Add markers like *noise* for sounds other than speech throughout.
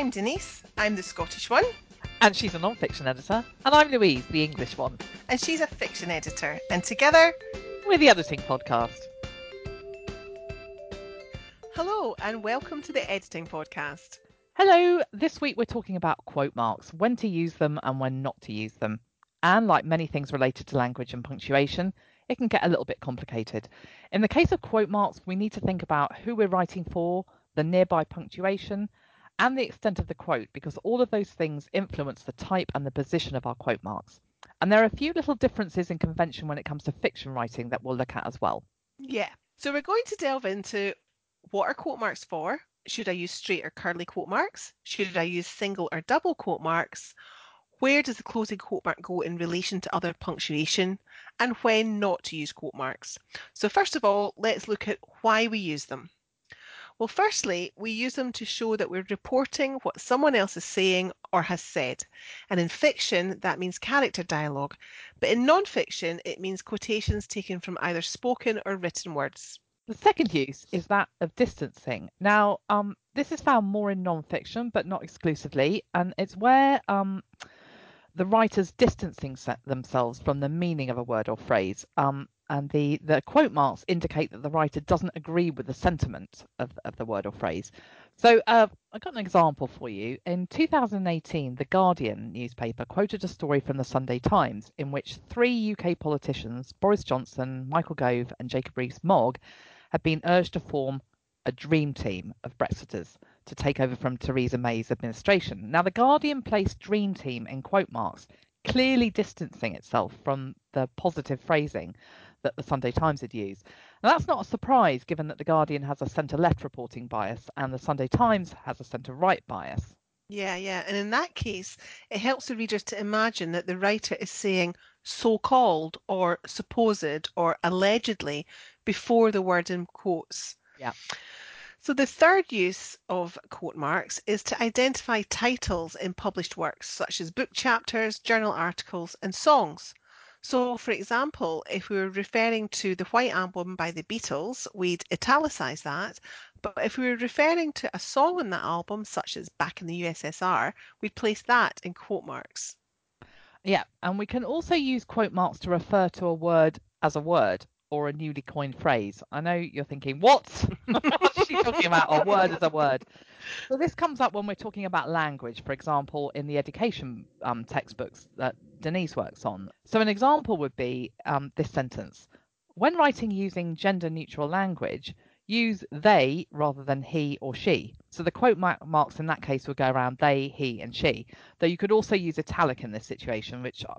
I'm Denise, I'm the Scottish one, And she's a non-fiction editor. And I'm Louise, the English one. and she's a fiction editor, and together, We're the Editing Podcast. hello and welcome to the Editing Podcast. Hello, this week we're talking about quote marks, when to use them and when not to use them. And like many things related to language and punctuation, it can get a little bit complicated. In the case of quote marks, we need to think about who we're writing for, the nearby punctuation, and the extent of the quote, because all of those things influence the type and the position of our quote marks. And there are a few little differences in convention when it comes to fiction writing that we'll look at as well. Yeah, so we're going to delve into what are quote marks for? Should I use straight or curly quote marks? Should I use single or double quote marks? Where does the closing quote mark go in relation to other punctuation? And when not to use quote marks. So, first of all, let's look at why we use them. Well, firstly, we use them to show that we're reporting what someone else is saying or has said. And in fiction, that means character dialogue. But in non-fiction, it means quotations taken from either spoken or written words. The second use is that of distancing. Now, um, this is found more in non-fiction, but not exclusively, and it's where um, the writers distancing themselves from the meaning of a word or phrase. Um, and the, the quote marks indicate that the writer doesn't agree with the sentiment of, of the word or phrase. So uh, I got an example for you. In 2018, The Guardian newspaper quoted a story from the Sunday Times in which three UK politicians, Boris Johnson, Michael Gove, and Jacob Rees-Mogg, had been urged to form a dream team of Brexiters to take over from Theresa May's administration. Now, The Guardian placed dream team in quote marks, clearly distancing itself from the positive phrasing that the Sunday Times had used. Now, that's not a surprise given that The Guardian has a centre left reporting bias and the Sunday Times has a centre right bias. Yeah, yeah. And in that case, it helps the readers to imagine that the writer is saying so called or supposed or allegedly before the word in quotes. Yeah. So the third use of quote marks is to identify titles in published works, such as book chapters, journal articles, and songs. So, for example, if we were referring to the White Album by the Beatles, we'd italicize that. But if we were referring to a song on that album, such as Back in the USSR, we'd place that in quote marks. Yeah, and we can also use quote marks to refer to a word as a word or a newly coined phrase. I know you're thinking, what? *laughs* What's she talking about? A word is a word. So this comes up when we're talking about language, for example, in the education um, textbooks that Denise works on. So an example would be um, this sentence. When writing using gender neutral language, use they rather than he or she. So the quote mar- marks in that case would go around they, he, and she. Though you could also use italic in this situation, which I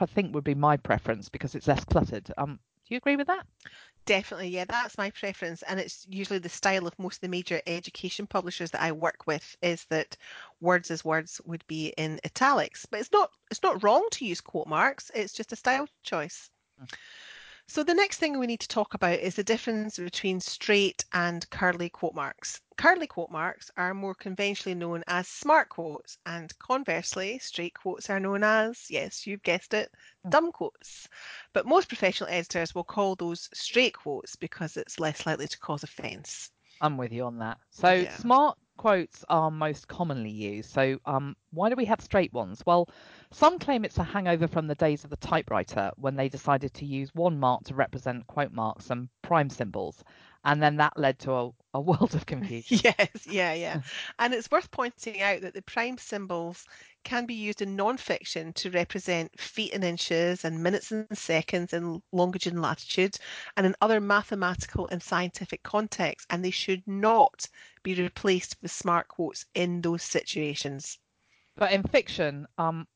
I think would be my preference because it's less cluttered. Um, do you agree with that? Definitely, yeah, that's my preference, and it's usually the style of most of the major education publishers that I work with is that words as words would be in italics. But it's not it's not wrong to use quote marks, it's just a style choice. Hmm. So the next thing we need to talk about is the difference between straight and curly quote marks. Curly quote marks are more conventionally known as smart quotes, and conversely, straight quotes are known as, yes, you've guessed it, hmm. dumb quotes. But most professional editors will call those straight quotes because it's less likely to cause offence. I'm with you on that. So Yeah. smart quotes are most commonly used. So um, why do we have straight ones? Well, some claim it's a hangover from the days of the typewriter when they decided to use one mark to represent quote marks and prime symbols, and then that led to a, a *laughs* world of confusion. Yes, yeah, yeah. And it's worth pointing out that the prime symbols can be used in non-fiction to represent feet and inches and minutes and seconds and longitude and latitude and in other mathematical and scientific contexts and they should not be replaced with smart quotes in those situations. But in fiction, um,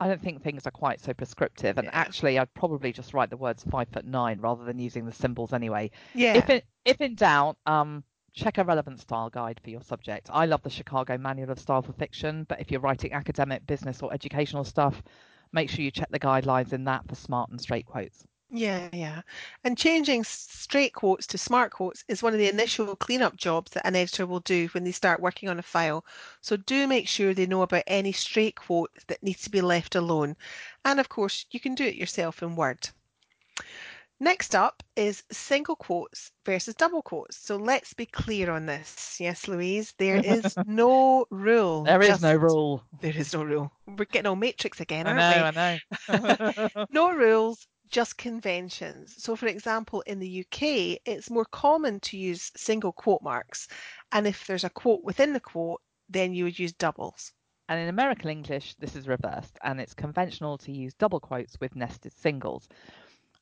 I don't think things are quite so prescriptive. And Yeah. actually, I'd probably just write the words five foot nine rather than using the symbols anyway. Yeah. If it, if in doubt, um, check a relevant style guide for your subject. I love the Chicago Manual of Style for Fiction, but if you're writing academic, business, or educational stuff, make sure you check the guidelines in that for smart and straight quotes. Yeah, yeah. And changing s- straight quotes to smart quotes is one of the initial cleanup jobs that an editor will do when they start working on a file. So do make sure they know about any straight quote that needs to be left alone. And of course, you can do it yourself in Word. Next up is single quotes versus double quotes. So let's be clear on this. Yes, Louise, there *laughs* is no rule. There is Just- no rule. There is no rule. We're getting all matrix again, I aren't know, we? I know. *laughs* No rules, just conventions. So, for example, in the UK, it's more common to use single quote marks. And if there's a quote within the quote, then you would use doubles. And in American English, this is reversed, and it's conventional to use double quotes with nested singles.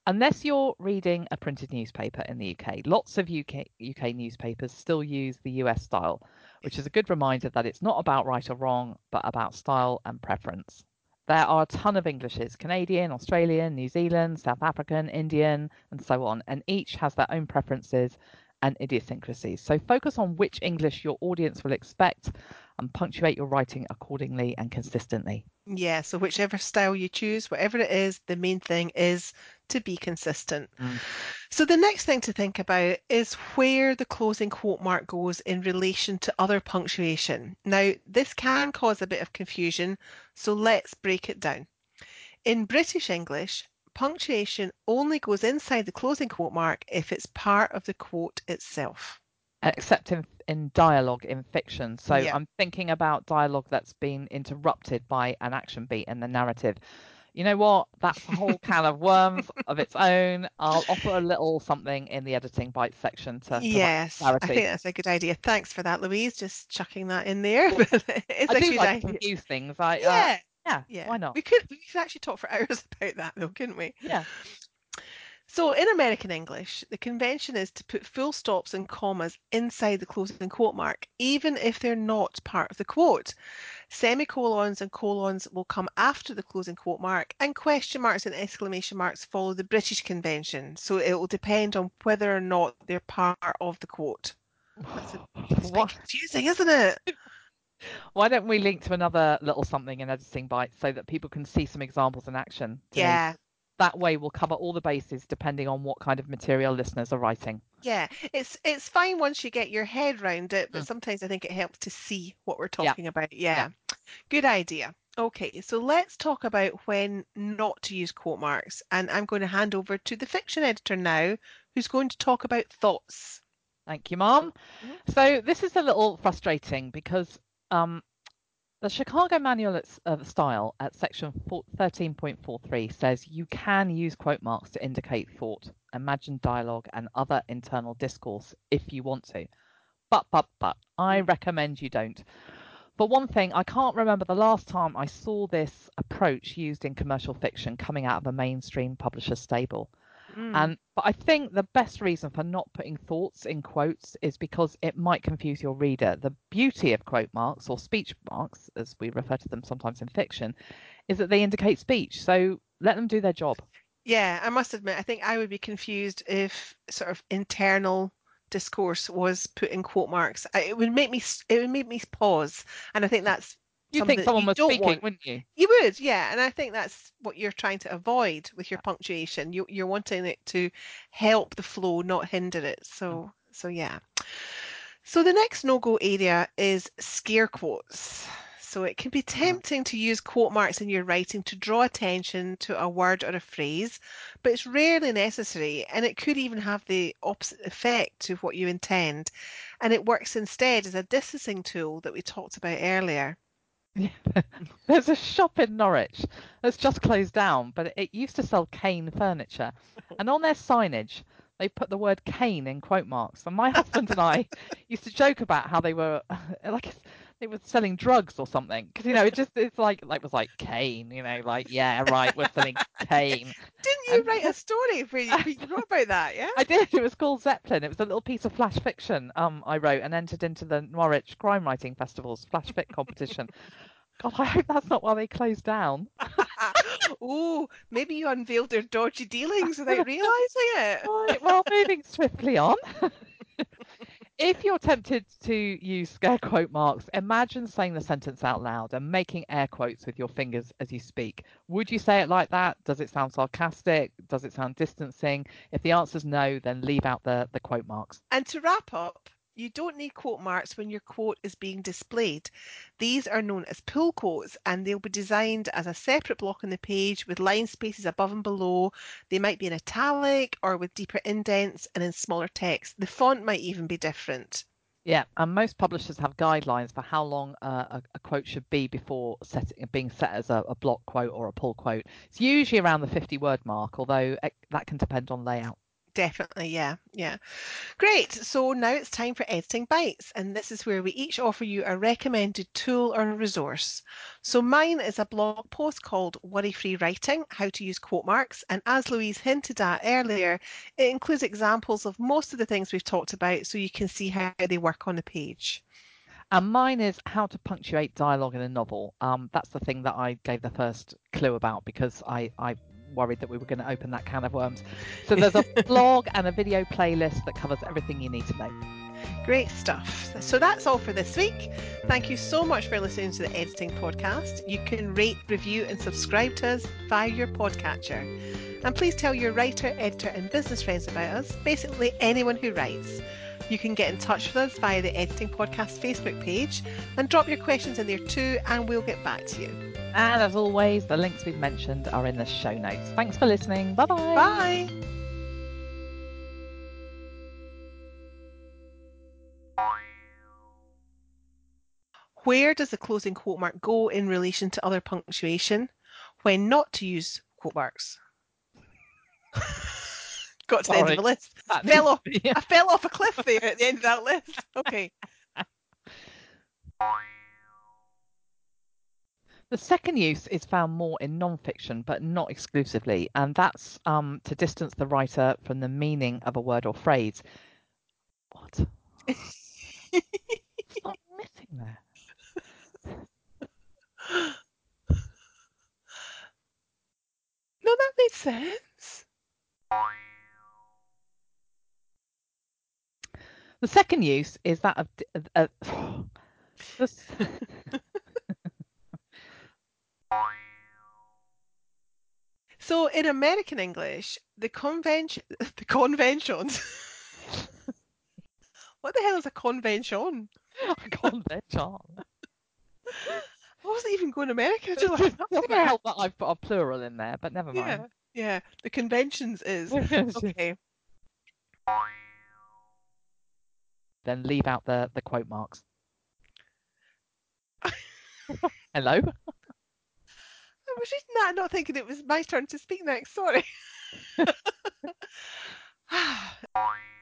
Unless you're reading a printed newspaper in the UK, lots of UK, UK newspapers still use the US style, which is a good reminder that it's not about right or wrong, but about style and preference. There are a ton of Englishes Canadian, Australian, New Zealand, South African, Indian, and so on, and each has their own preferences and idiosyncrasies. So focus on which English your audience will expect and punctuate your writing accordingly and consistently. Yeah, so whichever style you choose, whatever it is, the main thing is to be consistent. Mm. So the next thing to think about is where the closing quote mark goes in relation to other punctuation. Now, this can cause a bit of confusion, so let's break it down. In British English, punctuation only goes inside the closing quote mark if it's part of the quote itself. except in, in dialogue in fiction. So Yeah. I'm thinking about dialogue that's been interrupted by an action beat in the narrative. You know what? That's a whole can of worms of its own. I'll offer a little something in the editing bite section to Yes, I think that's a good idea. Thanks for that, Louise. Just chucking that in there. *laughs* it's I a do good like idea. confuse things. I, uh, Yeah, yeah, yeah. why not? We could we could actually talk for *laughs* hours about that though, couldn't we? Yeah. So in American English, the convention is to put full stops and commas inside the closing quote mark, even if they're not part of the quote. Semicolons and colons will come after the closing quote mark, and question marks and exclamation marks follow the British convention. So it will depend on whether or not they're part of the quote. It's a *sighs* What, confusing, isn't it? *laughs* why don't we link to another little something in editing bites so that people can see some examples in action? Yeah. That way we'll cover all the bases depending on what kind of material listeners are writing. Yeah, it's it's fine once you get your head round it, but Mm. sometimes I think it helps to see what we're Yeah. talking about. Yeah. Good idea. Okay, so let's talk about when not to use quote marks. And I'm going to hand over to the fiction editor now, who's going to talk about thoughts. Thank you, Mom. Mhm. So this is a little frustrating because um, the Chicago Manual of uh, Style at section 13.43 says you can use quote marks to indicate thought, imagined dialogue, and other internal discourse if you want to. But, but, but, I hmm. recommend you don't. For one thing, I can't remember the last time I saw this approach used in commercial fiction coming out of a mainstream publisher stable. Mm. And but I think the best reason for not putting thoughts in quotes is because it might confuse your reader. The beauty of quote marks or speech marks, as we refer to them sometimes in fiction, is that they indicate speech. So let them do their job. Yeah, I must admit, I think I would be confused if sort of internal discourse was put in quote marks. It would make me it would make me pause, and I think that's You think someone was speaking, want. wouldn't you? You would, yeah, and I think that's what you're trying to avoid with your punctuation. You, you're wanting it to help the flow, not hinder it. Mm. So, so yeah. So the next no-go area is scare quotes. So it can be mm-hmm. tempting to use quote marks in your writing to draw attention to a word or a phrase, but it's rarely necessary, and it could even have the opposite effect to what you intend. And it works instead as a distancing tool that we talked about earlier. *laughs* There's a shop in Norwich that's just closed down, but it used to sell cane furniture. And on their signage, they put the word cane in quote marks. And my husband and I *laughs* used to joke about how they were *laughs* like they were selling drugs or something. Because, you know, it just, it's like, like, was like cane, you know, like, yeah, right, we're selling cane. *laughs* Didn't you And- write a story where you, you wrote about that? Yeah. *laughs* I did. It was called Zeppelin. It was a little piece of flash fiction um, I wrote and entered into the Noirwich Crime Writing Festival's flash fic competition. *laughs* God, I hope that's not why they closed down. oh, maybe you unveiled their dodgy dealings without realizing it. Right, well, moving swiftly on. If you're tempted to use scare quote marks, imagine saying the sentence out loud and making air quotes with your fingers as you speak. Would you say it like that? Does it sound sarcastic? Does it sound distancing? If the answer's no, then leave out the, the quote marks. And to wrap up, You don't need quote marks when your quote is being displayed. These are known as pull quotes and they'll be designed as a separate block on the page with line spaces above and below. They might be in italic or with deeper indents and in smaller text. The font might even be different. Yeah, and most publishers have guidelines for how long uh, a, a, quote should be before setting, being set as a, a, block quote or a pull quote. It's usually around the 50 word mark, although that can depend on layout. Definitely, yeah, yeah. Great. So now it's time for Editing Bites, and this is where we each offer you a recommended tool or resource. So mine is a blog post called Worry Free Writing How to Use Quote Marks. And as Louise hinted at earlier, it includes examples of most of the things we've talked about so you can see how they work on the page. And mine is how to punctuate dialogue in a novel. Um, that's the thing that I gave the first clue about because I, I worried that we were going to open that can of worms. So there's a *laughs* blog and a video playlist that covers everything you need to know. Great stuff. So that's all for this week. Thank you so much for listening to the Editing Podcast. You can rate, review, and subscribe to us via your podcatcher. And please tell your writer, editor, and business friends about us, basically anyone who writes. You can get in touch with us via the Editing Podcast Facebook page and drop your questions in there too, and we'll get back to you. And as always, the links we've mentioned are in the show notes. Thanks for listening. Bye-bye. Bye. Where does the closing quote mark go in relation to other punctuation? When not to use quote marks? *laughs* got to Sorry. the end of the list. *laughs* fell off, *laughs* yeah. I fell off a cliff there at the end of that list. Okay. The second use is found more in non-fiction, but not exclusively, and that's um, to distance the writer from the meaning of a word or phrase. What? What's *laughs* missing there? No, that makes sense. The second use is that of. *sighs* Uh, *laughs* uh, so in American English, the convention, *laughs* the conventions. *laughs* what the hell is a convention? A convention. I wasn't even going America. To like, doesn't help that I've put a plural in there, but never mind. Yeah, yeah. The conventions is *laughs* okay. then leave out the, the quote marks. Hello? I was just not, not thinking it was my turn to speak next. Sorry. *laughs* *laughs*